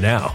now.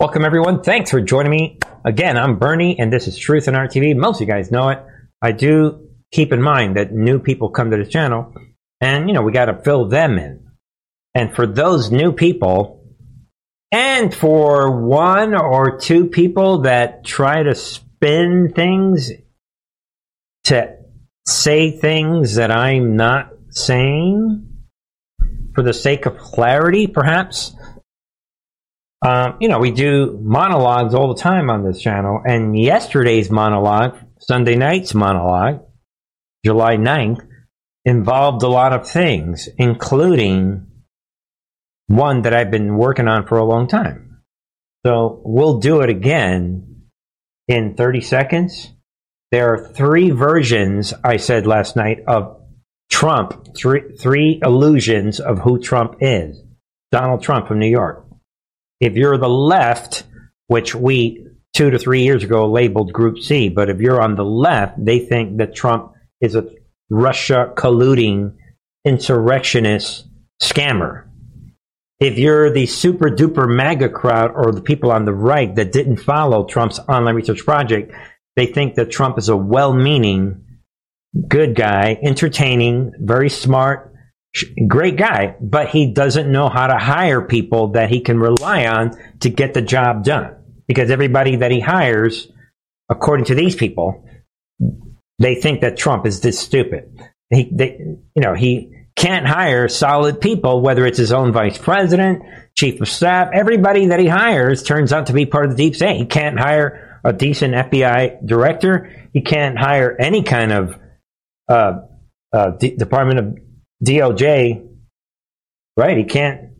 Welcome, everyone. Thanks for joining me. Again, I'm Bernie, and this is Truth and Art TV. Most of you guys know it. I do keep in mind that new people come to the channel, and, you know, we got to fill them in. And for those new people, and for one or two people that try to spin things to say things that I'm not saying for the sake of clarity, perhaps. Um, you know, we do monologues all the time on this channel, and yesterday's monologue, Sunday night's monologue, July 9th, involved a lot of things, including one that I've been working on for a long time. So we'll do it again in 30 seconds. There are three versions, I said last night, of Trump, three, three illusions of who Trump is. Donald Trump from New York. If you're the left, which we two to three years ago labeled Group C, but if you're on the left, they think that Trump is a Russia colluding insurrectionist scammer. If you're the super duper MAGA crowd or the people on the right that didn't follow Trump's online research project, they think that Trump is a well meaning, good guy, entertaining, very smart, great guy, but he doesn't know how to hire people that he can rely on to get the job done. Because everybody that he hires, according to these people, they think that Trump is this stupid. He, they, you know, he can't hire solid people, whether it's his own vice president, chief of staff, everybody that he hires turns out to be part of the deep state. He can't hire a decent FBI director. He can't hire any kind of uh, uh, D- Department of DOJ, right? He can't.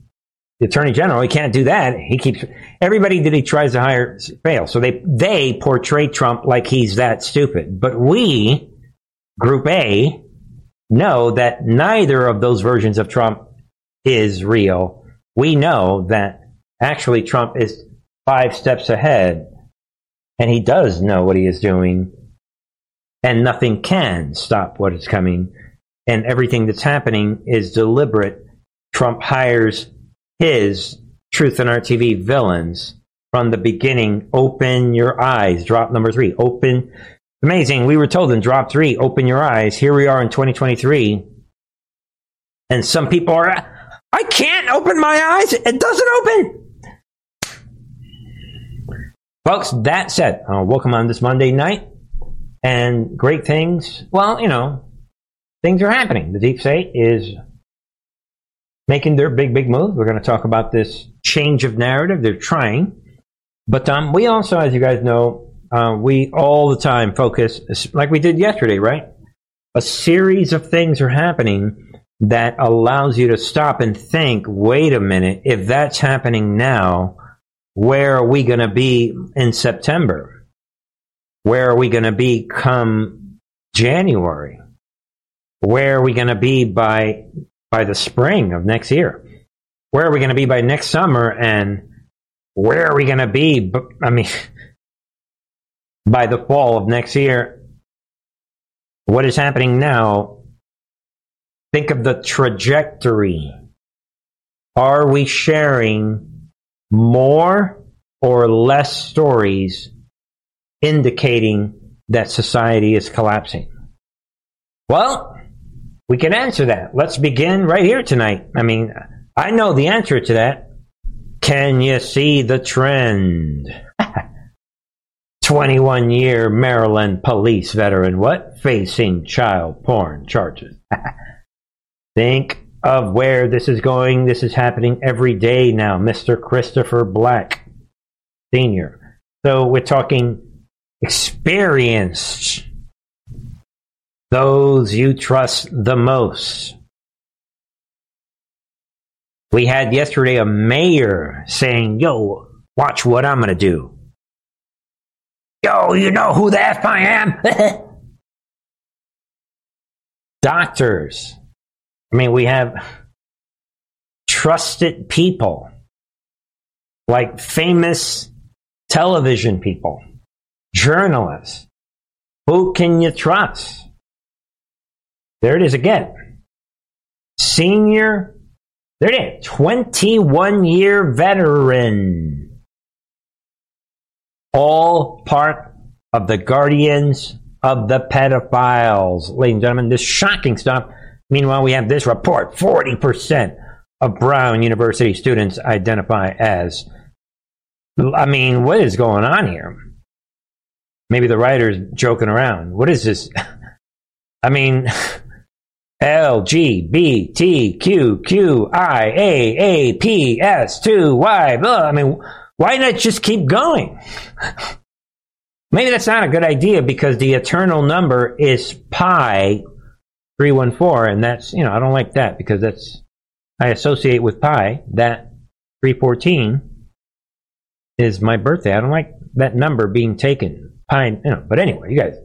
The Attorney General, he can't do that. He keeps everybody that he tries to hire fails. So they they portray Trump like he's that stupid. But we, Group A, know that neither of those versions of Trump is real. We know that actually Trump is five steps ahead and he does know what he is doing and nothing can stop what is coming and everything that's happening is deliberate. Trump hires his Truth and Art TV villains from the beginning. Open your eyes. Drop number three. Open. Amazing. We were told in drop three, open your eyes. Here we are in 2023. And some people are, I can't open my eyes. It doesn't open. Folks, that said, uh, welcome on this Monday night. And great things. Well, you know, things are happening. The deep state is making their big, big move. We're going to talk about this change of narrative. They're trying. But um, we also, as you guys know, uh, we all the time focus, like we did yesterday, right? A series of things are happening that allows you to stop and think wait a minute, if that's happening now, where are we going to be in September? Where are we going to be come January? Where are we going to be by by the spring of next year? Where are we going to be by next summer? And where are we going to be? I mean, by the fall of next year. What is happening now? Think of the trajectory. Are we sharing more or less stories indicating that society is collapsing? Well, we can answer that. Let's begin right here tonight. I mean, I know the answer to that. Can you see the trend? 21 year Maryland police veteran, what? Facing child porn charges. Think of where this is going. This is happening every day now. Mr. Christopher Black, Sr. So we're talking experienced those you trust the most. We had yesterday a mayor saying, Yo, watch what I'm going to do. Yo, you know who the F I am? Doctors. I mean, we have trusted people like famous television people, journalists. Who can you trust? There it is again. Senior, there it is, 21 year veteran. All part of the guardians of the pedophiles. Ladies and gentlemen, this shocking stuff. Meanwhile, we have this report 40% of Brown University students identify as. I mean, what is going on here? Maybe the writer's joking around. What is this? I mean, L G B T Q Q I A A P S 2 Y. I mean, why not just keep going? Maybe that's not a good idea because the eternal number is pi 314, and that's, you know, I don't like that because that's, I associate with pi, that 314 is my birthday. I don't like that number being taken. Pi, you know, but anyway, you guys.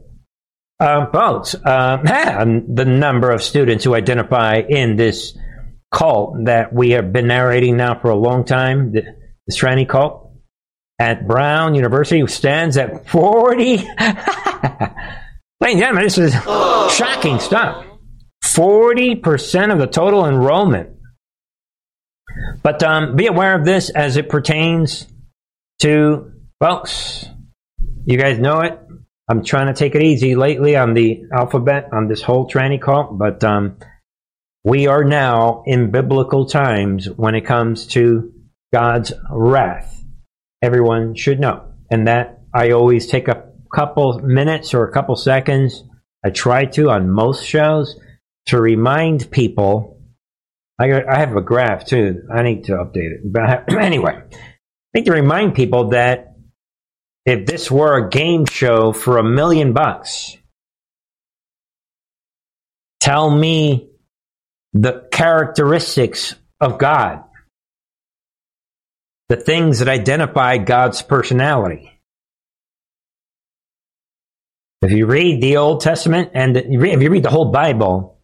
Um, folks, um, the number of students who identify in this cult that we have been narrating now for a long time, the, the tranny cult at Brown University stands at 40. Ladies and gentlemen, this is shocking stuff. 40% of the total enrollment. But um, be aware of this as it pertains to folks. You guys know it. I'm trying to take it easy lately on the alphabet on this whole tranny cult, but um, we are now in biblical times when it comes to God's wrath. Everyone should know, and that I always take a couple minutes or a couple seconds. I try to on most shows to remind people. I, I have a graph too. I need to update it, but anyway, I need to remind people that if this were a game show for a million bucks, tell me the characteristics of God, the things that identify God's personality. If you read the Old Testament and if you read the whole Bible,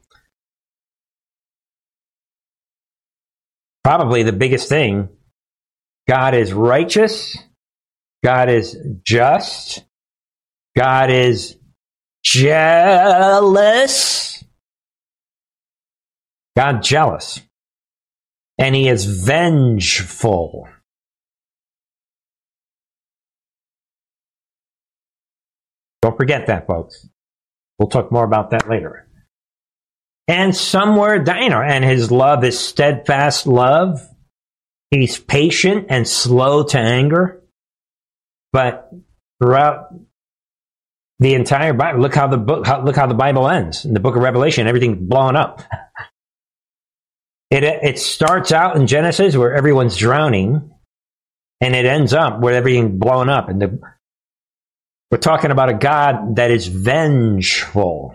probably the biggest thing God is righteous God is just. God is jealous. God jealous. And he is vengeful. Don't forget that, folks. We'll talk more about that later. And somewhere, know, and his love is steadfast love. He's patient and slow to anger. But throughout the entire Bible, look how the book, how, look how the Bible ends in the book of Revelation. Everything's blown up. it it starts out in Genesis where everyone's drowning, and it ends up where everything's blown up. And the, we're talking about a God that is vengeful.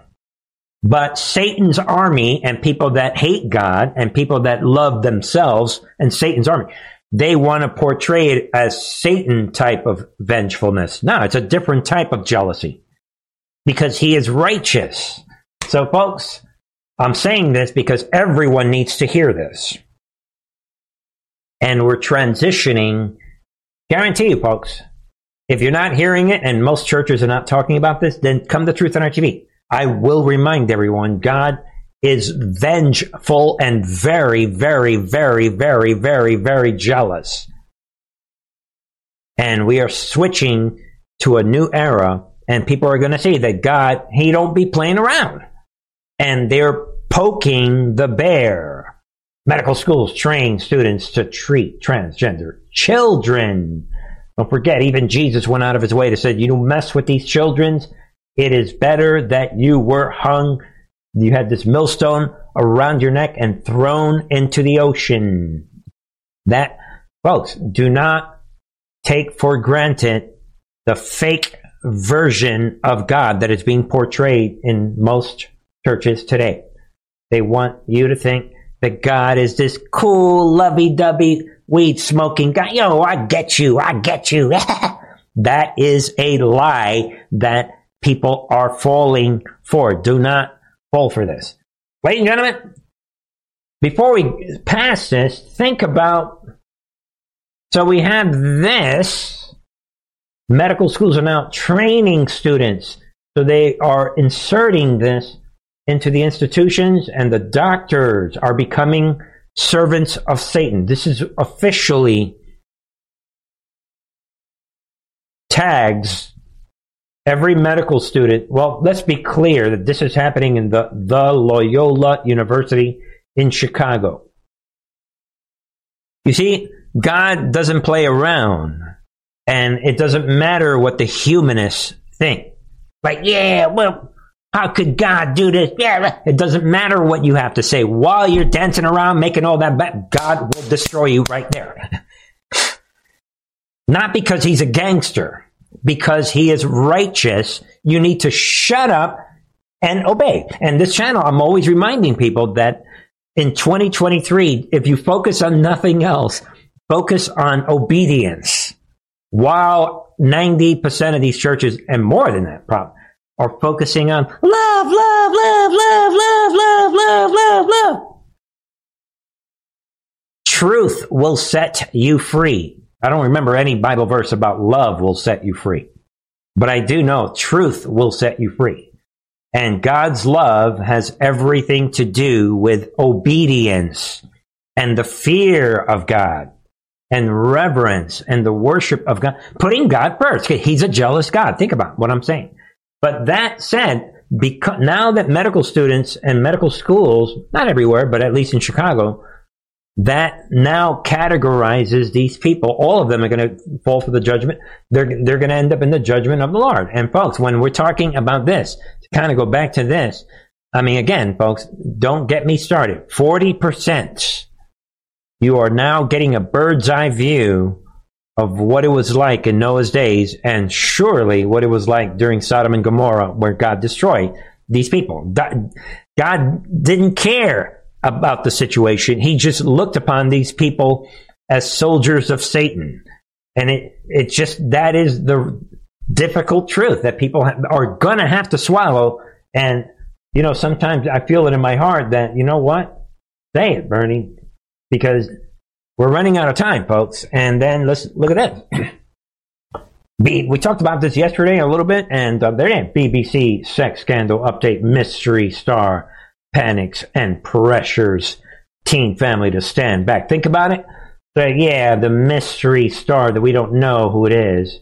But Satan's army and people that hate God and people that love themselves and Satan's army, they want to portray it as Satan type of vengefulness. No, it's a different type of jealousy because he is righteous. So, folks, I'm saying this because everyone needs to hear this. And we're transitioning. Guarantee you, folks, if you're not hearing it and most churches are not talking about this, then come to Truth and Art TV. I will remind everyone God is vengeful and very, very, very, very, very, very jealous. And we are switching to a new era, and people are going to see that God, He don't be playing around. And they're poking the bear. Medical schools train students to treat transgender children. Don't forget, even Jesus went out of his way to say, you don't mess with these children. It is better that you were hung you had this millstone around your neck and thrown into the ocean. That, folks, do not take for granted the fake version of God that is being portrayed in most churches today. They want you to think that God is this cool, lovey-dovey, weed smoking guy. Yo, I get you. I get you. that is a lie that people are falling for. Do not fall for this. Ladies and gentlemen, before we pass this, think about. So we have this. Medical schools are now training students. So they are inserting this into the institutions, and the doctors are becoming servants of Satan. This is officially tags every medical student. Well, let's be clear that this is happening in the, the Loyola University in Chicago. You see, God doesn't play around, and it doesn't matter what the humanists think. Like, yeah, well, how could God do this? Yeah, it doesn't matter what you have to say. While you're dancing around making all that bad, God will destroy you right there. Not because he's a gangster, because he is righteous. You need to shut up and obey. And this channel, I'm always reminding people that in 2023, if you focus on nothing else, focus on obedience. While 90% of these churches, and more than that, probably, are focusing on love, love, love, love, love, love, love, love, love. Truth will set you free. I don't remember any Bible verse about love will set you free. But I do know truth will set you free. And God's love has everything to do with obedience and the fear of God and reverence and the worship of God, putting God first. He's a jealous God. Think about what I'm saying. But that said, because now that medical students and medical schools, not everywhere, but at least in Chicago, that now categorizes these people. All of them are going to fall for the judgment. They're, they're going to end up in the judgment of the Lord. And folks, when we're talking about this, to kind of go back to this, I mean, again, folks, don't get me started. 40%. You are now getting a bird's eye view of what it was like in Noah's days, and surely what it was like during Sodom and Gomorrah, where God destroyed these people. God didn't care about the situation. He just looked upon these people as soldiers of Satan. And it, it just, that is the difficult truth that people are going to have to swallow. And, you know, sometimes I feel it in my heart that, you know what? Say it, Bernie, because we're running out of time, folks. And then let's look at this. we talked about this yesterday a little bit, and uh, there it is. BBC sex scandal update mystery star panics and pressures teen family to stand back. Think about it. So, yeah, the mystery star that we don't know who it is.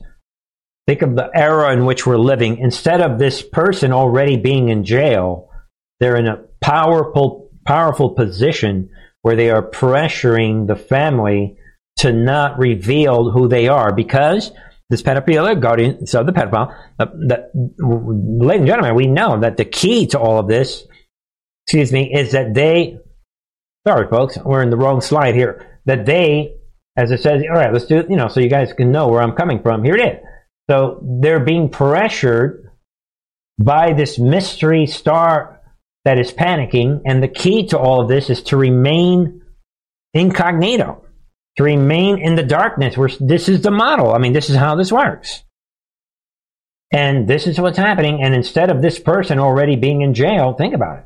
Think of the era in which we're living. Instead of this person already being in jail, they're in a powerful, powerful position where they are pressuring the family to not reveal who they are because this pedophilia, guardian, so the pedophile, uh, the, ladies and gentlemen, we know that the key to all of this, excuse me, is that they, sorry folks, we're in the wrong slide here, that they, as it says, all right, let's do it, you know, so you guys can know where I'm coming from. Here it is. So they're being pressured by this mystery star that is panicking. And the key to all of this is to remain incognito, to remain in the darkness. Where this is the model. I mean, this is how this works. And this is what's happening. And instead of this person already being in jail, think about it.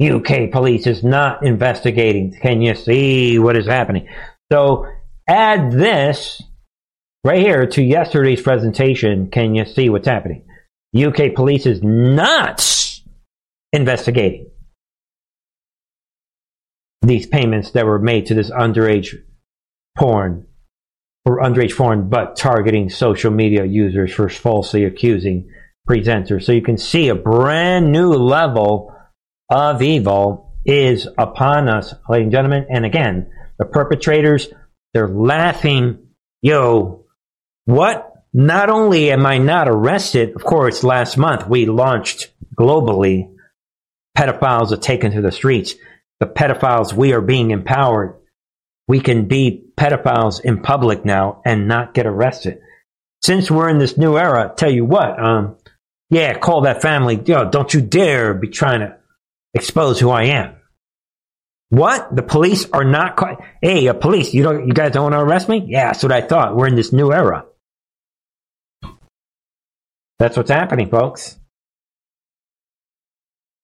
UK police is not investigating. Can you see what is happening? So add this right here to yesterday's presentation. Can you see what's happening? UK police is not investigating these payments that were made to this underage porn or underage porn, but targeting social media users for falsely accusing presenters. So you can see a brand new level of evil is upon us, ladies and gentlemen. And again, the perpetrators, they're laughing. Yo, what? Not only am I not arrested, of course, last month we launched globally pedophiles are taken to the streets. The pedophiles, we are being empowered. We can be pedophiles in public now and not get arrested. Since we're in this new era, tell you what, um, yeah, call that family. Yo, don't you dare be trying to expose who I am. What? The police are not. Ca- hey, a police! You don't. You guys don't want to arrest me? Yeah, that's what I thought. We're in this new era. That's what's happening, folks.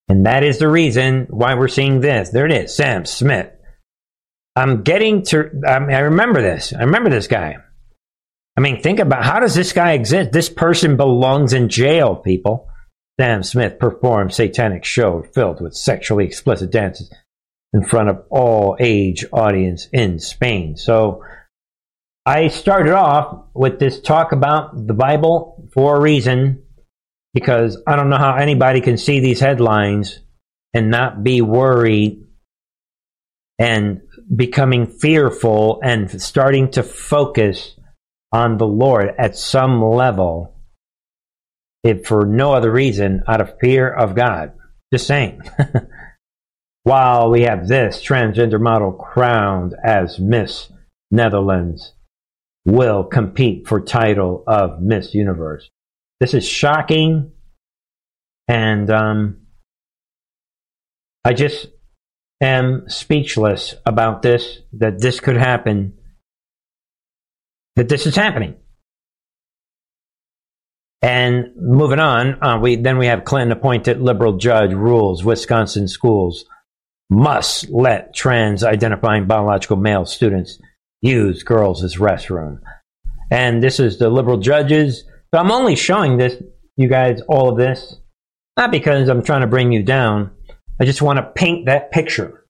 And that is the reason why we're seeing this. There it is, Sam Smith. I'm getting to. I, mean, I remember this. I remember this guy. I mean, think about how does this guy exist? This person belongs in jail, people. Sam Smith performed satanic show filled with sexually explicit dances in front of all age audience in Spain. So I started off with this talk about the Bible for a reason because I don't know how anybody can see these headlines and not be worried and becoming fearful and starting to focus on the Lord at some level for no other reason out of fear of God. Just saying. While we have this transgender model crowned as Miss Netherlands will compete for title of Miss Universe. This is shocking, and um, I just am speechless about this. That this could happen. That this is happening. And moving on, uh, we then we have Clinton appointed liberal judge rules Wisconsin schools must let trans identifying biological male students use girls as restroom. And this is the liberal judges. So I'm only showing this, you guys, all of this, not because I'm trying to bring you down. I just want to paint that picture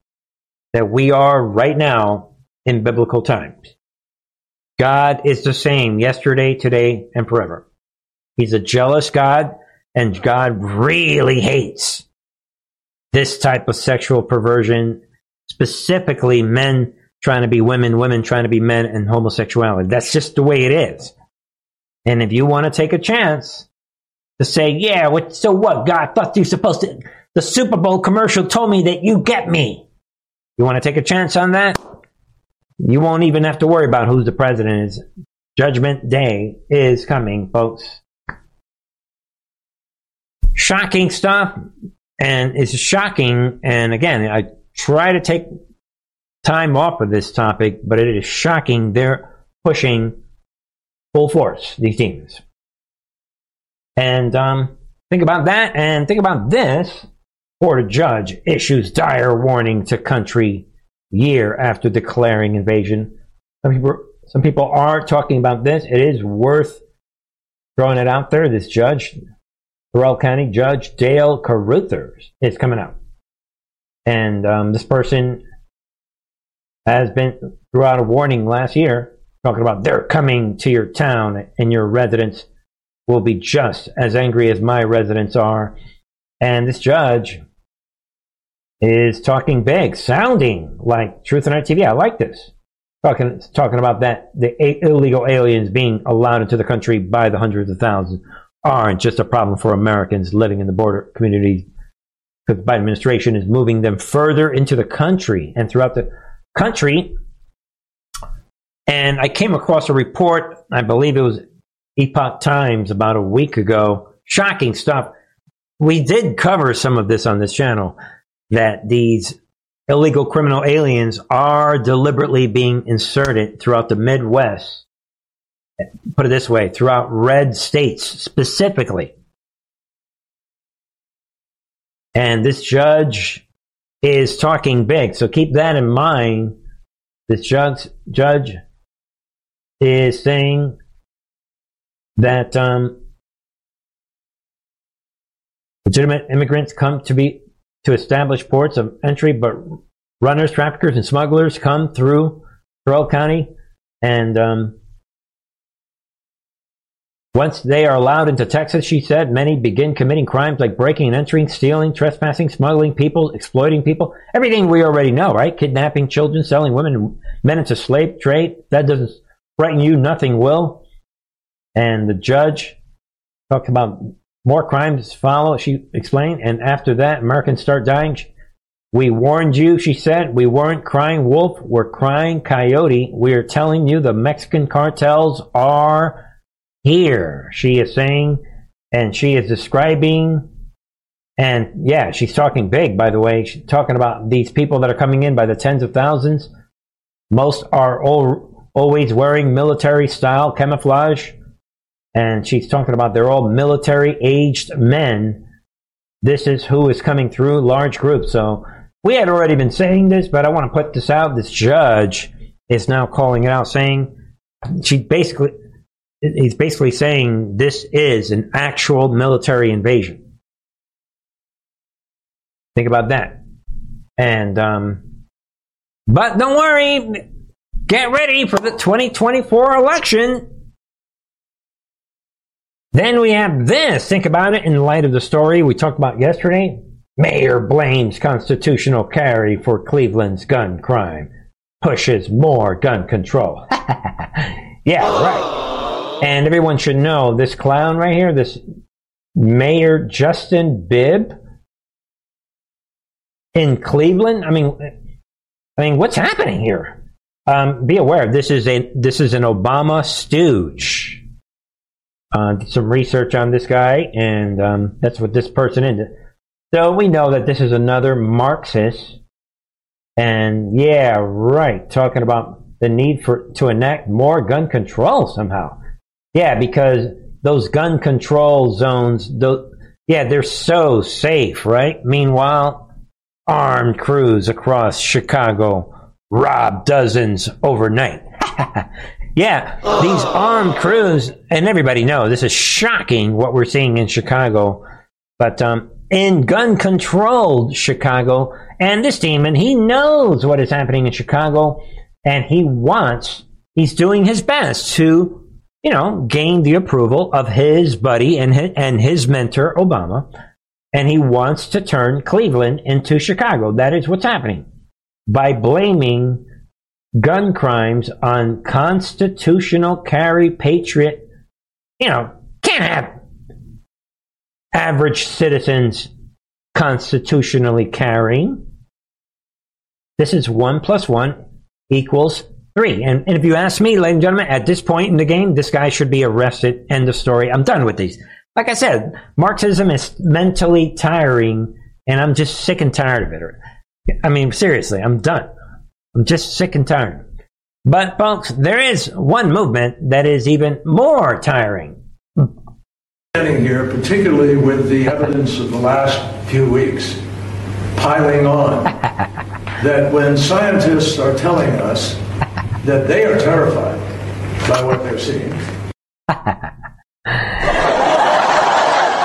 that we are right now in biblical times. God is the same yesterday, today, and forever. He's a jealous God, and God really hates this type of sexual perversion, specifically men trying to be women, women trying to be men, and homosexuality. That's just the way it is. And if you want to take a chance to say, yeah, what, so what, God thought you were supposed to, the Super Bowl commercial told me that you get me. You want to take a chance on that? You won't even have to worry about who's the president is. Judgment Day is coming, folks. Shocking stuff. And it's shocking. And again, I try to take time off of this topic, but it is shocking they're pushing full force, these teams. And um, think about that and think about this. Florida judge issues dire warning to country year after declaring invasion. Some people, some people are talking about this. It is worth throwing it out there. This judge, Terrell County Judge Dale Carruthers is coming out. And um, this person has been throughout a warning last year talking about they're coming to your town and your residents will be just as angry as my residents are. And this judge is talking big, sounding like Truth and Art TV. I like this. Talking, talking about that the illegal aliens being allowed into the country by the hundreds of thousands aren't just a problem for Americans living in the border communities because the Biden administration is moving them further into the country and throughout the country. And I came across a report, I believe it was Epoch Times about a week ago. Shocking stuff. We did cover some of this on this channel that these illegal criminal aliens are deliberately being inserted throughout the Midwest put it this way, throughout red states specifically. And this judge is talking big. So keep that in mind. This judge, judge is saying that um, legitimate immigrants come to be to establish ports of entry, but runners, traffickers, and smugglers come through Terrell County, and um, once they are allowed into Texas, she said, many begin committing crimes like breaking and entering, stealing, trespassing, smuggling people, exploiting people. Everything we already know, right? Kidnapping children, selling women and men into slave trade. That doesn't frighten you. Nothing will. And the judge talked about more crimes follow, she explained. And after that, Americans start dying. We warned you, she said. We weren't crying wolf. We're crying coyote. We are telling you the Mexican cartels are here, she is saying, and she is describing And yeah, she's talking big, by the way. She's talking about these people that are coming in by the tens of thousands. Most are all, always wearing military style camouflage. And she's talking about they're all military aged men. This is who is coming through large groups. So we had already been saying this, but I want to put this out. This judge is now calling it out, saying she basically he's basically saying this is an actual military invasion. Think about that. And um, but don't worry, get ready for the 2024 election. Then we have this. Think about it in light of the story we talked about yesterday. Mayor blames constitutional carry for Cleveland's gun crime. Pushes more gun control. yeah, right. And everyone should know this clown right here, this Mayor Justin Bibb in Cleveland. I mean, I mean, what's happening here? Um, be aware, this is a this is an Obama stooge. Uh, did some research on this guy, and um, that's what this person is. So we know that this is another Marxist, and yeah, right, talking about the need for to enact more gun control somehow. Yeah, because those gun control zones, yeah, they're so safe, right? Meanwhile, armed crews across Chicago rob dozens overnight. yeah, these armed crews, and everybody knows this is shocking what we're seeing in Chicago, but um, in gun controlled Chicago, and this demon, he knows what is happening in Chicago, and he wants, he's doing his best to, you know, gain the approval of his buddy and his, and his mentor, Obama, and he wants to turn Cleveland into Chicago. That is what's happening by blaming gun crimes on constitutional carry patriot. You know, can't have average citizens constitutionally carrying. This is one plus one equals three. And, and if you ask me, ladies and gentlemen, at this point in the game, this guy should be arrested. End of story. I'm done with these. Like I said, Marxism is mentally tiring, and I'm just sick and tired of it. I mean, seriously, I'm done. I'm just sick and tired. But, folks, there is one movement that is even more tiring. Standing here, particularly with the evidence of the last few weeks piling on, that when scientists are telling us that they are terrified by what they're seeing.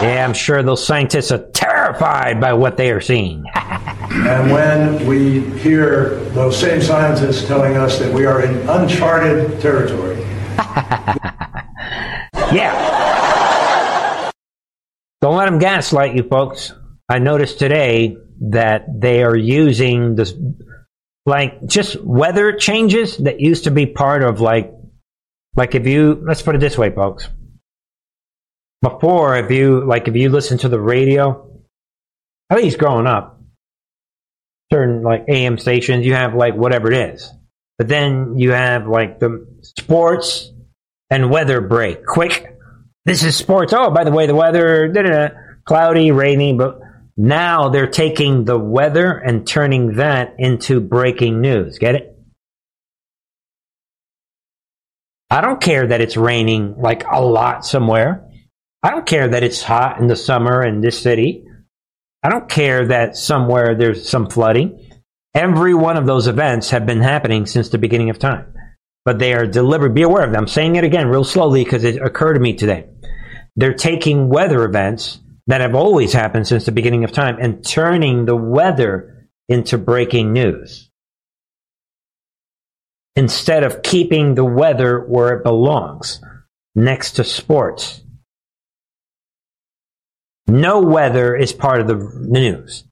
Yeah, I'm sure those scientists are terrified by what they are seeing. and when we hear those same scientists telling us that we are in uncharted territory. yeah. Don't let them gaslight you, folks. I noticed today that they are using this, like, just weather changes that used to be part of, like, like if you, let's put it this way, folks. Before if you like if you listen to the radio at least growing up certain like am stations you have like whatever it is. But then you have like the sports and weather break. Quick. This is sports. Oh by the way the weather da-da-da, cloudy rainy but now they're taking the weather and turning that into breaking news get it i don't care that it's raining like a lot somewhere I don't care that it's hot in the summer in this city. I don't care that somewhere there's some flooding. Every one of those events have been happening since the beginning of time. But they are deliberate. Be aware of them. I'm saying it again real slowly because it occurred to me today. They're taking weather events that have always happened since the beginning of time and turning the weather into breaking news. Instead of keeping the weather where it belongs, next to sports no weather is part of the news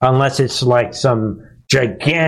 unless it's like some gigantic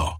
now.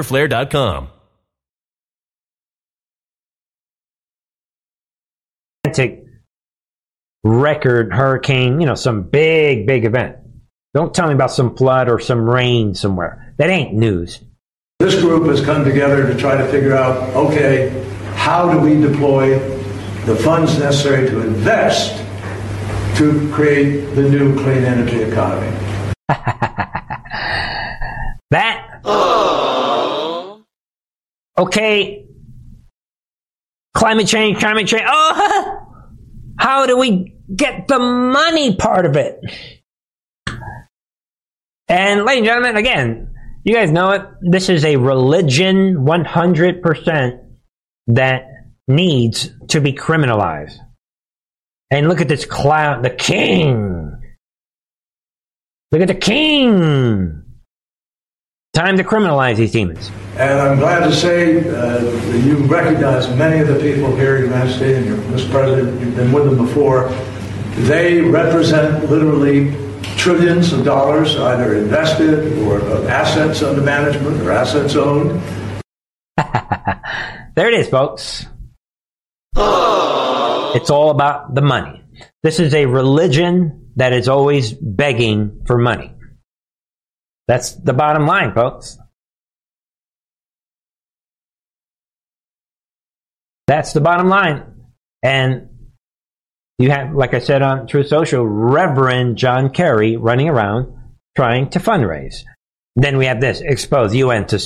fighterflare.com. Record hurricane, you know, some big, big event. Don't tell me about some flood or some rain somewhere. That ain't news. This group has come together to try to figure out okay, how do we deploy the funds necessary to invest to create the new clean energy economy? that okay, climate change, climate change. Oh, how do we get the money part of it? And, ladies and gentlemen, again, you guys know it. This is a religion 100% that needs to be criminalized. And look at this clown, the king. Look at the king. Time to criminalize these demons. And I'm glad to say uh, you recognize many of the people here in the United States, and you're, Mr. President, you've been with them before. They represent literally trillions of dollars, either invested or assets under management or assets owned. there it is, folks. It's all about the money. This is a religion that is always begging for money. That's the bottom line, folks. That's the bottom line. And you have, like I said on Truth Social, Reverend John Kerry running around trying to fundraise. Then we have this expose UN to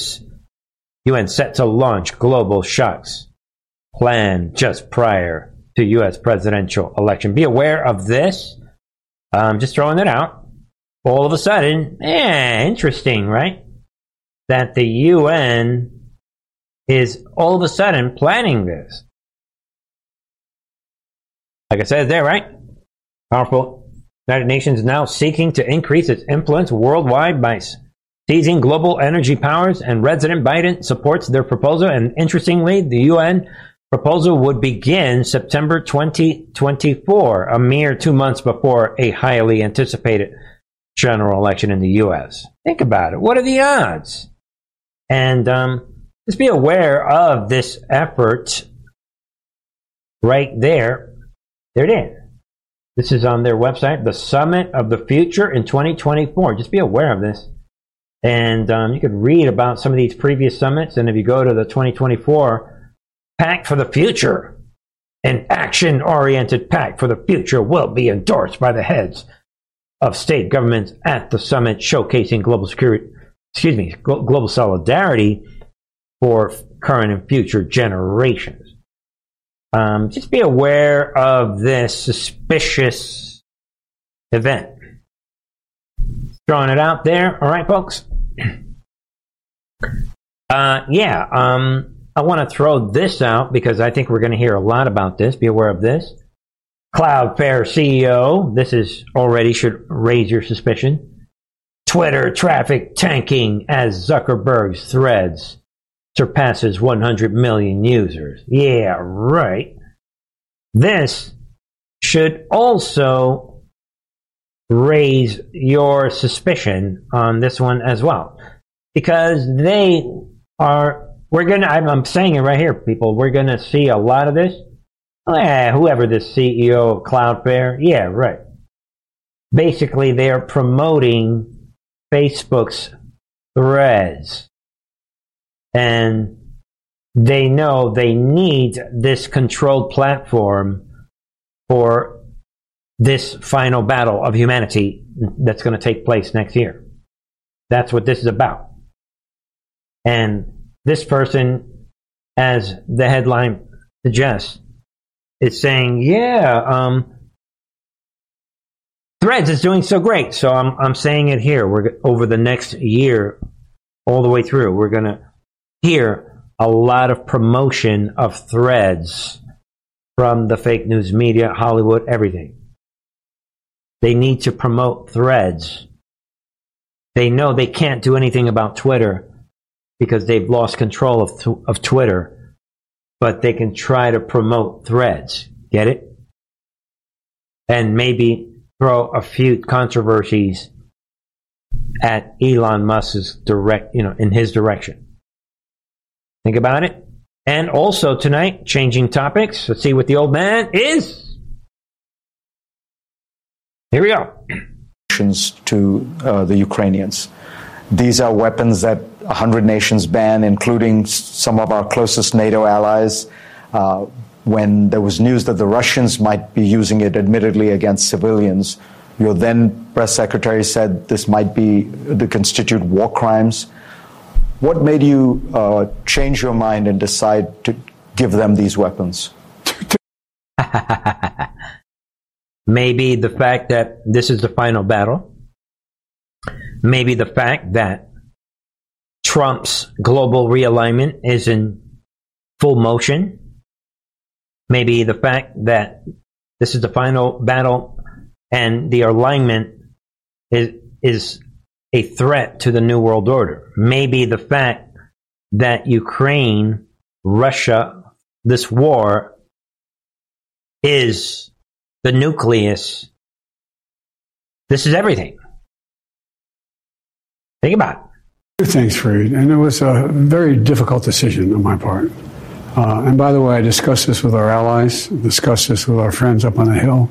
UN set to launch global shocks plan just prior to U.S. presidential election. Be aware of this. I'm just throwing it out. All of a sudden, eh, interesting, right? That the UN is all of a sudden planning this. Like I said there, right? Powerful United Nations now seeking to increase its influence worldwide by seizing global energy powers, and President Biden supports their proposal. And interestingly, the UN proposal would begin September 2024, a mere two months before a highly anticipated general election in the U.S. Think about it. What are the odds? And um, just be aware of this effort right there. There it is. This is on their website, the Summit of the Future in 2024. Just be aware of this. And um, you could read about some of these previous summits. And if you go to the 2024 Pact for the Future, an action oriented pact for the future will be endorsed by the heads of state governments at the summit, showcasing global security, excuse me, global solidarity for current and future generations. Um, just be aware of this suspicious event. Throwing it out there. All right, folks. Uh, yeah, um, I want to throw this out because I think we're going to hear a lot about this. Be aware of this. Cloudflare CEO, this is already should raise your suspicion. Twitter traffic tanking as Zuckerberg's threads surpasses 100 million users. Yeah, right. This should also raise your suspicion on this one as well. Because they are, we're gonna, I'm saying it right here, people, we're gonna see a lot of this. Eh, whoever the CEO of Cloudflare, yeah, right. Basically, they are promoting Facebook's threads and they know they need this controlled platform for this final battle of humanity that's going to take place next year. That's what this is about. And this person, as the headline suggests, is saying, yeah, um, Threads is doing so great. So I'm, I'm saying it here. We're over the next year, all the way through. We're going to hear a lot of promotion of threads from the fake news media, Hollywood, everything. They need to promote threads. They know they can't do anything about Twitter because they've lost control of, of Twitter, but they can try to promote threads. Get it? And maybe throw a few controversies at Elon Musk's direct, you know, in his direction. Think about it. And also tonight, changing topics. Let's see what the old man is. Here we go. To uh, the Ukrainians. These are weapons that 100 nations ban, including some of our closest NATO allies. Uh, when there was news that the Russians might be using it, admittedly, against civilians, your then press secretary said this might be the constitute war crimes. What made you uh, change your mind and decide to give them these weapons? Maybe the fact that this is the final battle. Maybe the fact that Trump's global realignment is in full motion. Maybe the fact that this is the final battle and the alignment is, is a threat to the New World Order. Maybe the fact that Ukraine, Russia, this war is the nucleus. This is everything. Think about it. Two things, Fareed, and it was a very difficult decision on my part. Uh, and by the way, I discussed this with our allies, discussed this with our friends up on the Hill.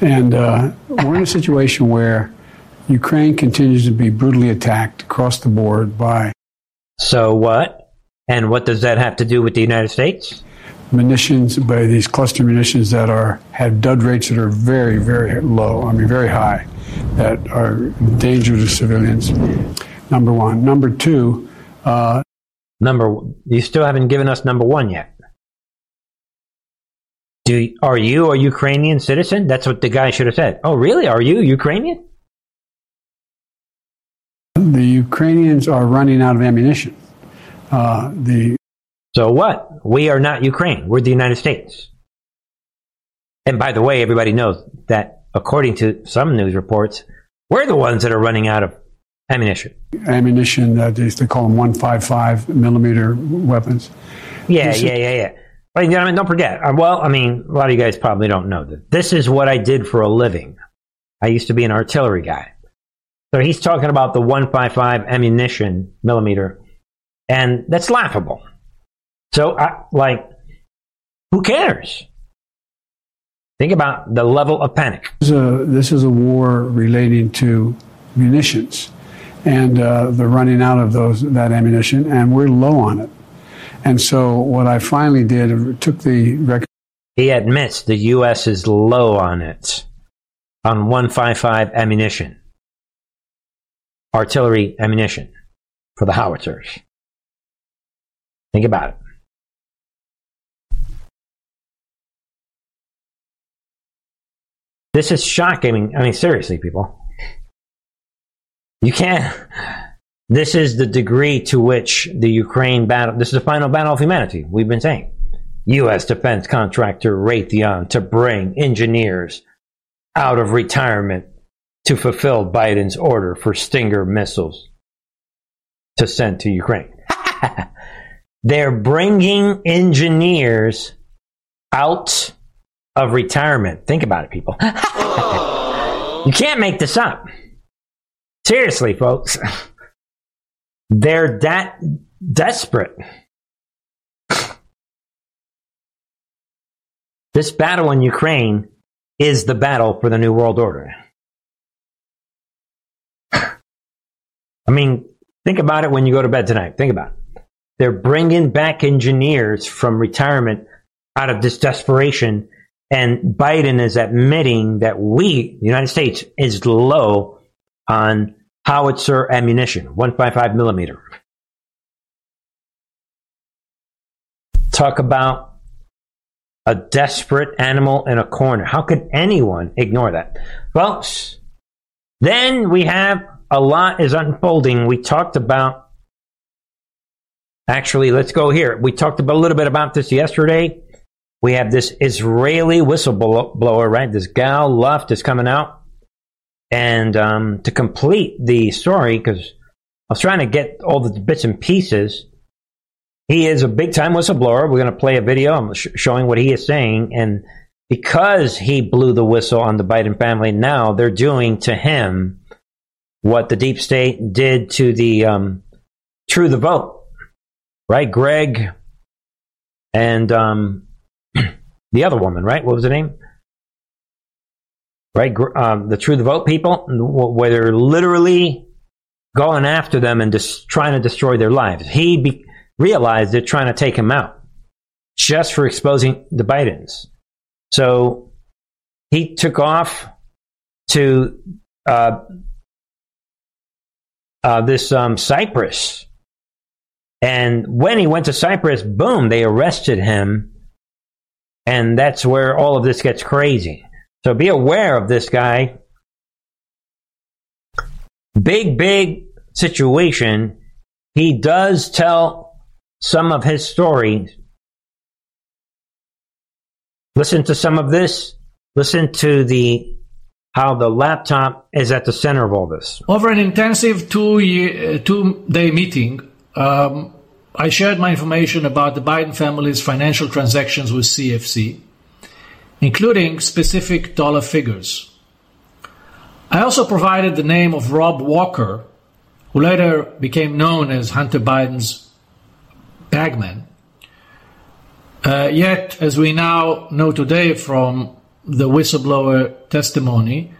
And uh, we're in a situation where Ukraine continues to be brutally attacked across the board by. So what? And what does that have to do with the United States? Munitions by these cluster munitions that are have dud rates that are very, very low. I mean, very high, that are dangerous to civilians. Number one. Number two. Uh, number. You still haven't given us number one yet. Do are you a Ukrainian citizen? That's what the guy should have said. Oh, really? Are you Ukrainian? The Ukrainians are running out of ammunition. Uh, the so what? We are not Ukraine. We're the United States. And by the way, everybody knows that according to some news reports, we're the ones that are running out of ammunition. Ammunition that is, they call them 155 millimeter weapons. Yeah, yeah, yeah, yeah. Ladies and gentlemen, don't forget. Uh, well, I mean, a lot of you guys probably don't know that this is what I did for a living. I used to be an artillery guy. So he's talking about the 155 ammunition millimeter, and that's laughable. So, I, like, who cares? Think about the level of panic. This is a, this is a war relating to munitions and uh, the running out of those that ammunition, and we're low on it. And so, what I finally did, took the record. He admits the U.S. is low on it, on 155 ammunition, artillery ammunition for the howitzers. Think about it. This is shocking. I mean, seriously, people. You can't. This is the degree to which the Ukraine battle. This is the final battle of humanity. We've been saying. U.S. defense contractor Raytheon to bring engineers out of retirement to fulfill Biden's order for Stinger missiles to send to Ukraine. They're bringing engineers out of retirement. Think about it, people. you can't make this up. Seriously, folks. They're that desperate. This battle in Ukraine is the battle for the New World Order. I mean, think about it when you go to bed tonight. Think about it. They're bringing back engineers from retirement out of this desperation and Biden is admitting that we, the United States, is low on howitzer ammunition, 155 millimeter. Talk about a desperate animal in a corner. How could anyone ignore that? Folks, then we have a lot is unfolding. We talked about, actually, let's go here. We talked a little bit about this yesterday we have this Israeli whistleblower, right? This Gal Luft is coming out. And um, to complete the story, because I was trying to get all the bits and pieces, he is a big time whistleblower. We're going to play a video sh- showing what he is saying. And because he blew the whistle on the Biden family, now they're doing to him what the deep state did to the um, True the Vote, right? Greg and um, the other woman, right? What was her name? Right, um, the True the Vote people, where they're literally going after them and just trying to destroy their lives. He be- realized they're trying to take him out just for exposing the Bidens. So he took off to uh, uh, this um, Cyprus. And when he went to Cyprus, boom, they arrested him and that's where all of this gets crazy. So be aware of this guy. Big, big situation. He does tell some of his stories. Listen to some of this. Listen to the how the laptop is at the center of all this. Over an intensive two year, two day meeting, um, I shared my information about the Biden family's financial transactions with CEFC, including specific dollar figures. I also provided the name of Rob Walker, who later became known as Hunter Biden's bagman. Uh, yet, as we now know today from the whistleblower testimony,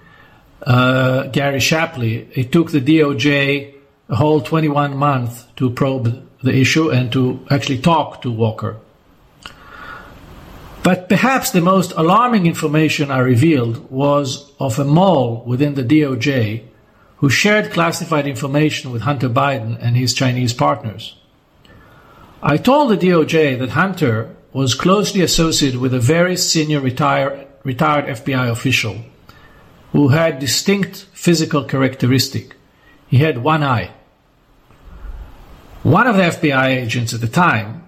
uh, Gary Shapley, it took the DOJ a whole 21 months to probe the issue and to actually talk to Walker. But perhaps the most alarming information I revealed was of a mole within the DOJ who shared classified information with Hunter Biden and his Chinese partners. I told the DOJ that Hunter was closely associated with a very senior retired, retired FBI official who had distinct physical characteristic. He had one eye. One of the FBI agents at the time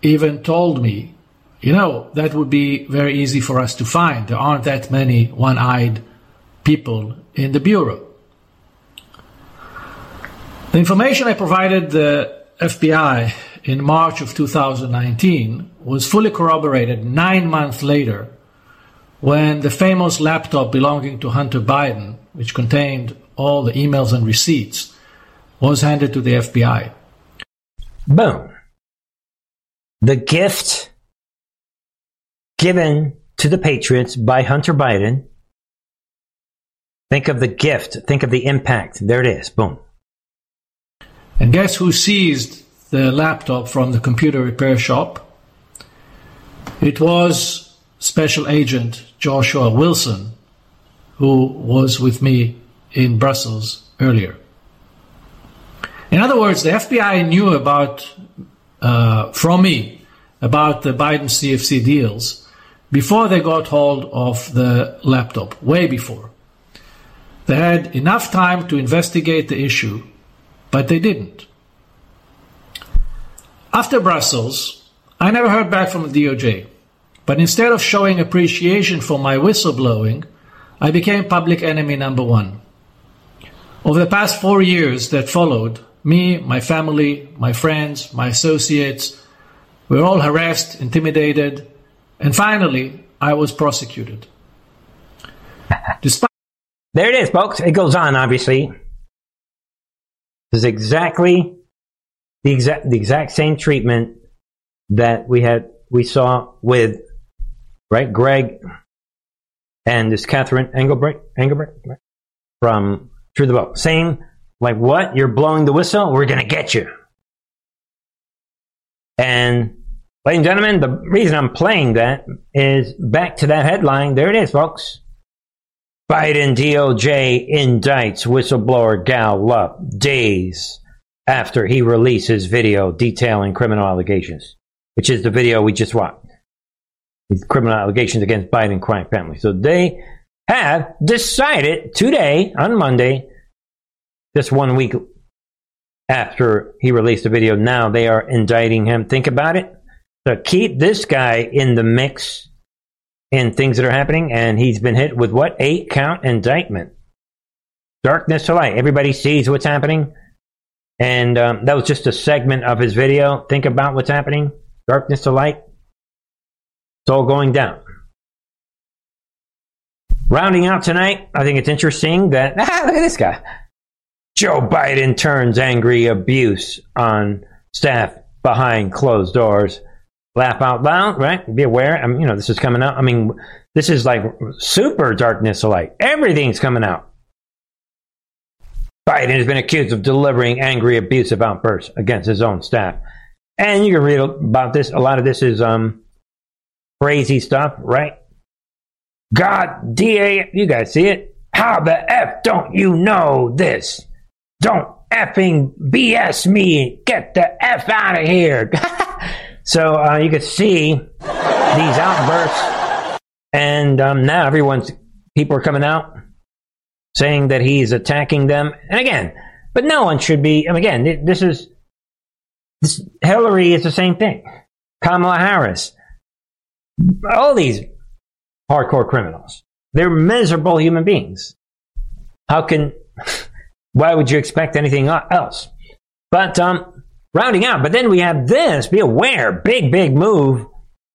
even told me, you know, that would be very easy for us to find. There aren't that many one eyed people in the Bureau. The information I provided the FBI in March of 2019 was fully corroborated nine months later when the famous laptop belonging to Hunter Biden, which contained all the emails and receipts, was handed to the FBI. Boom. The gift given to the Patriots by Hunter Biden. Think of the gift. Think of the impact. There it is. Boom. And guess who seized the laptop from the computer repair shop? It was Special Agent Joshua Wilson, who was with me in Brussels earlier. In other words, the FBI knew about, uh, from me, about the Biden CEFC deals before they got hold of the laptop, way before. They had enough time to investigate the issue but they didn't. After Brussels, I never heard back from the DOJ, but instead of showing appreciation for my whistleblowing, I became public enemy number one. Over the past four years that followed, me, my family, my friends, my associates, we were all harassed, intimidated, and finally, I was prosecuted. Despite there it is, folks. It goes on, obviously. This is exactly the exact the exact same treatment that we had we saw with right Greg and this Catherine Engelbrecht Engelbrecht right? from True the Vote. Same like what? You're blowing the whistle? We're gonna get you. And ladies and gentlemen, the reason I'm playing that is back to that headline. There it is, folks. Biden DOJ indicts whistleblower Gal Luft days after he releases video detailing criminal allegations, which is the video we just watched. Criminal allegations against Biden crime family. So they have decided today, on Monday, just one week after he released the video, now they are indicting him. Think about it. To keep this guy in the mix in things that are happening, and he's been hit with what? Eight count indictment. Darkness to light. Everybody sees what's happening. And um, that was just a segment of his video. Think about what's happening. Darkness to light. It's all going down. Rounding out tonight, I think it's interesting that, ah, look at this guy. Joe Biden turns angry abuse on staff behind closed doors laugh out loud, right? Be aware. I mean, you know, this is coming out. I mean, this is like super darkness alike. Everything's coming out. Biden has been accused of delivering angry, abusive outbursts against his own staff. And you can read about this. A lot of this is um, crazy stuff, right? God, DA, you guys see it? How the F don't you know this? Don't effing BS me. Get the F out of here. So uh, you can see these outbursts, and um, now everyone's people are coming out saying that he's attacking them. And again, but no one should be. And again, this is this, Hillary is the same thing. Kamala Harris, all these hardcore criminals, they're miserable human beings. How can? Why would you expect anything else? But um, rounding out. But then we have this. Be aware. Big, big move.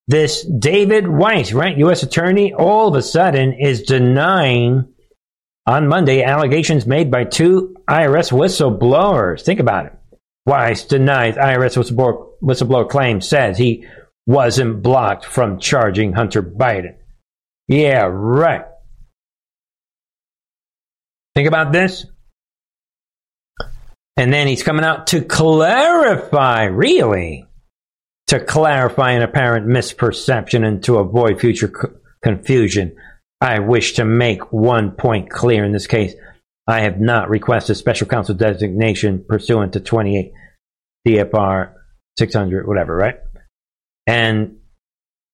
This David Weiss, right? U.S. attorney, all of a sudden is denying on Monday allegations made by two IRS whistleblowers. Think about it. Weiss denies IRS whistleblower, whistleblower claim, says he wasn't blocked from charging Hunter Biden. Yeah, right. Think about this. And then he's coming out to clarify, really, to clarify an apparent misperception and to avoid future c- confusion. I wish to make one point clear in this case. I have not requested special counsel designation pursuant to 28 CFR 600, whatever, right? And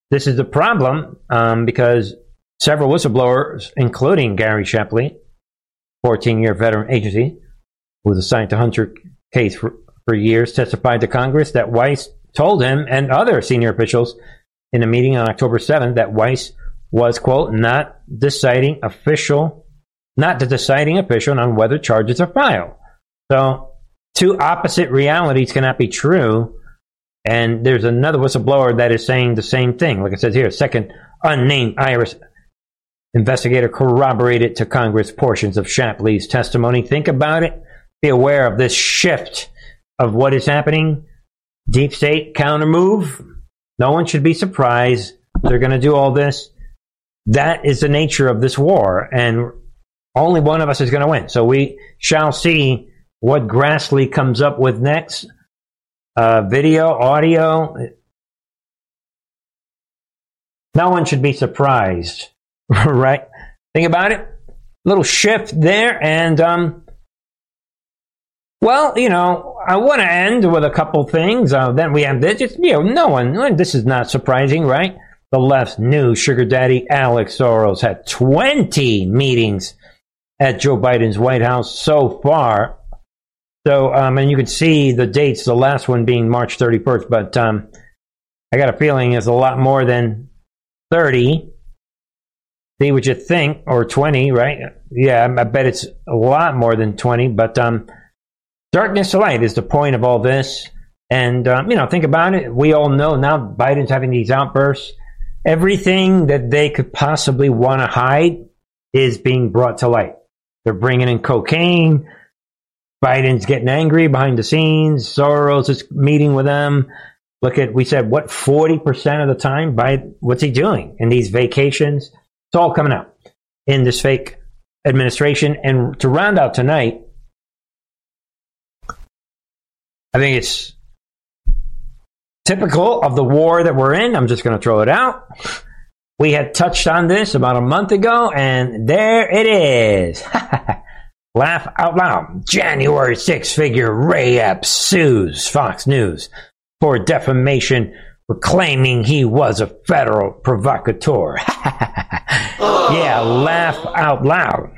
this is the problem um, because several whistleblowers, including Gary Shapley, 14 year veteran agency, who was assigned to Hunter case for, for years, testified to Congress that Weiss told him and other senior officials in a meeting on October 7th that Weiss was, quote, not deciding official, not the deciding official on whether charges are filed. So, two opposite realities cannot be true. And there's another whistleblower that is saying the same thing. Like it says here, second unnamed IRS investigator corroborated to Congress portions of Shapley's testimony. Think about it. Be aware of this shift of what is happening. Deep state counter move. No one should be surprised. They're going to do all this. That is the nature of this war, and only one of us is going to win. So we shall see what Grassley comes up with next. Uh, video, audio. No one should be surprised, right? Think about it. Little shift there, and um, well, you know, I want to end with a couple things. Uh, then we have this. You know, no one. This is not surprising, right? The left's new sugar daddy, Alex Soros, had 20 meetings at Joe Biden's White House so far. So, um, and you can see the dates. The last one being March 31st, but um, I got a feeling it's a lot more than 30. See what you think, or 20, right? Yeah, I bet it's a lot more than 20, but um, Darkness to light is the point of all this. And, um, you know, think about it. We all know now Biden's having these outbursts. Everything that they could possibly want to hide is being brought to light. They're bringing in cocaine. Biden's getting angry behind the scenes. Soros is meeting with them. Look at, we said, what, 40% of the time? Biden, what's he doing in these vacations? It's all coming out in this fake administration. And to round out tonight, I think it's typical of the war that we're in. I'm just going to throw it out. We had touched on this about a month ago, and there it is. Laugh out loud. January six figure Ray Epps sues Fox News for defamation for claiming he was a federal provocateur. yeah, laugh out loud.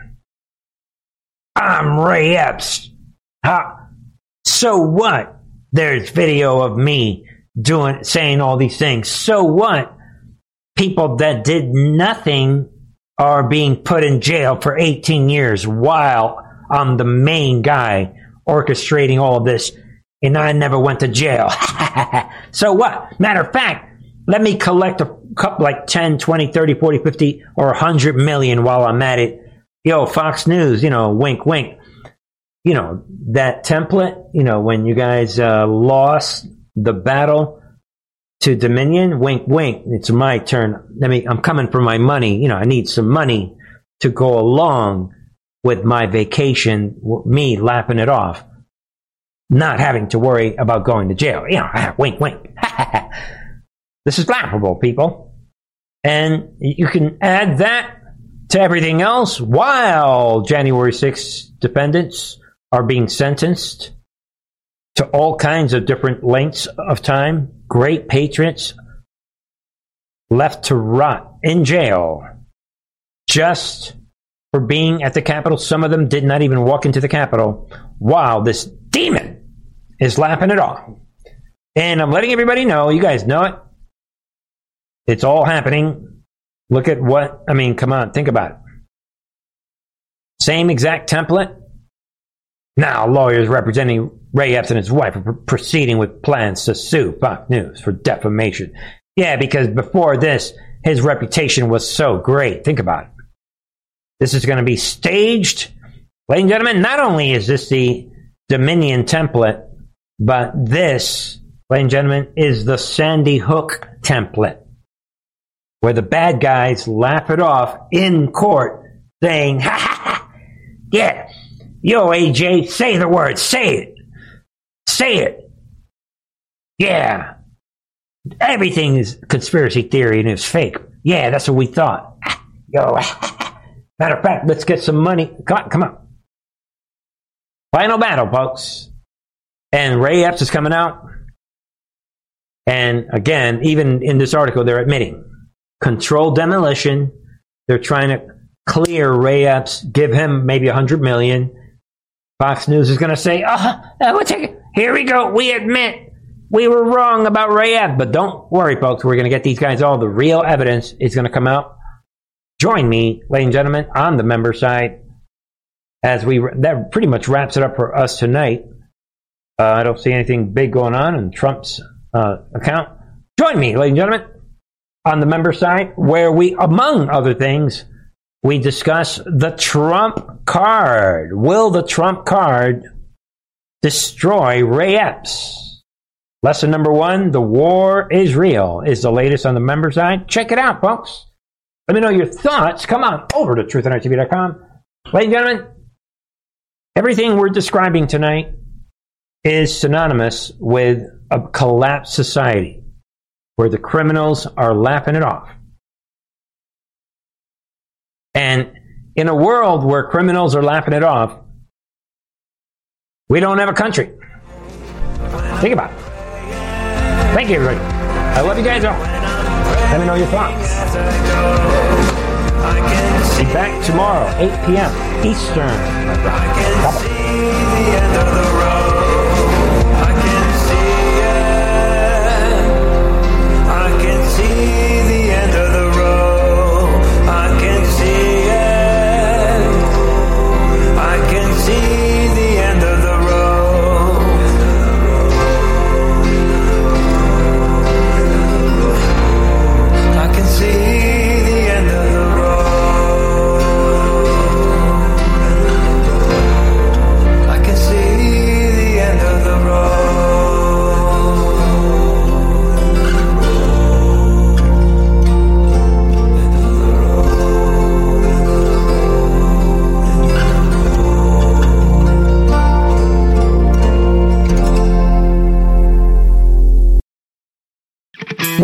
I'm Ray Epps. How, so what? There's video of me doing, saying all these things. So what? People that did nothing are being put in jail for 18 years while I'm the main guy orchestrating all of this and I never went to jail. so what? Matter of fact, let me collect a couple like 10, 20, 30, 40, 50, or 100 million while I'm at it. Yo, Fox News, you know, wink, wink you know, that template, you know, when you guys uh, lost the battle to Dominion, wink, wink, it's my turn. I mean, I'm coming for my money. You know, I need some money to go along with my vacation, me lapping it off, not having to worry about going to jail. You know, wink, wink. this is laughable, people. And you can add that to everything else while January 6th defendants are being sentenced to all kinds of different lengths of time. Great patriots left to rot in jail just for being at the Capitol. Some of them did not even walk into the Capitol. Wow, this demon is laughing it off. And I'm letting everybody know, you guys know it. It's all happening. Look at what, I mean, come on, think about it. Same exact template now, lawyers representing Ray Epps and his wife are proceeding with plans to sue Fox News for defamation. Yeah, because before this, his reputation was so great. Think about it. This is going to be staged. Ladies and gentlemen, not only is this the Dominion template, but this, ladies and gentlemen, is the Sandy Hook template, where the bad guys laugh it off in court, saying, ha ha ha, yeah, Yo, AJ, say the word. Say it. Say it. Yeah. Everything is conspiracy theory and it's fake. Yeah, that's what we thought. Yo. Matter of fact, let's get some money. Come on, come on. Final battle, folks. And Ray Epps is coming out. And again, even in this article, they're admitting controlled demolition. They're trying to clear Ray Epps, give him maybe a hundred million. Fox News is going to say, "Oh, uh, here we go. We admit we were wrong about Ray Epps, but don't worry, folks. We're going to get these guys all the real evidence is going to come out. Join me, ladies and gentlemen, on the member side as we that pretty much wraps it up for us tonight. Uh, I don't see anything big going on in Trump's uh, account. Join me, ladies and gentlemen, on the member side, where we, among other things, we discuss the Trump card. Will the Trump card destroy Ray Epps? Lesson number one The war is real is the latest on the member side. Check it out, folks. Let me know your thoughts. Come on over to truthandarttv.com. Ladies and gentlemen, everything we're describing tonight is synonymous with a collapsed society where the criminals are laughing it off. And in a world where criminals are laughing it off, we don't have a country. Think about it. Thank you, everybody. I love you guys all. Let me know your thoughts. Be back tomorrow, 8 p.m. Eastern. Bye-bye.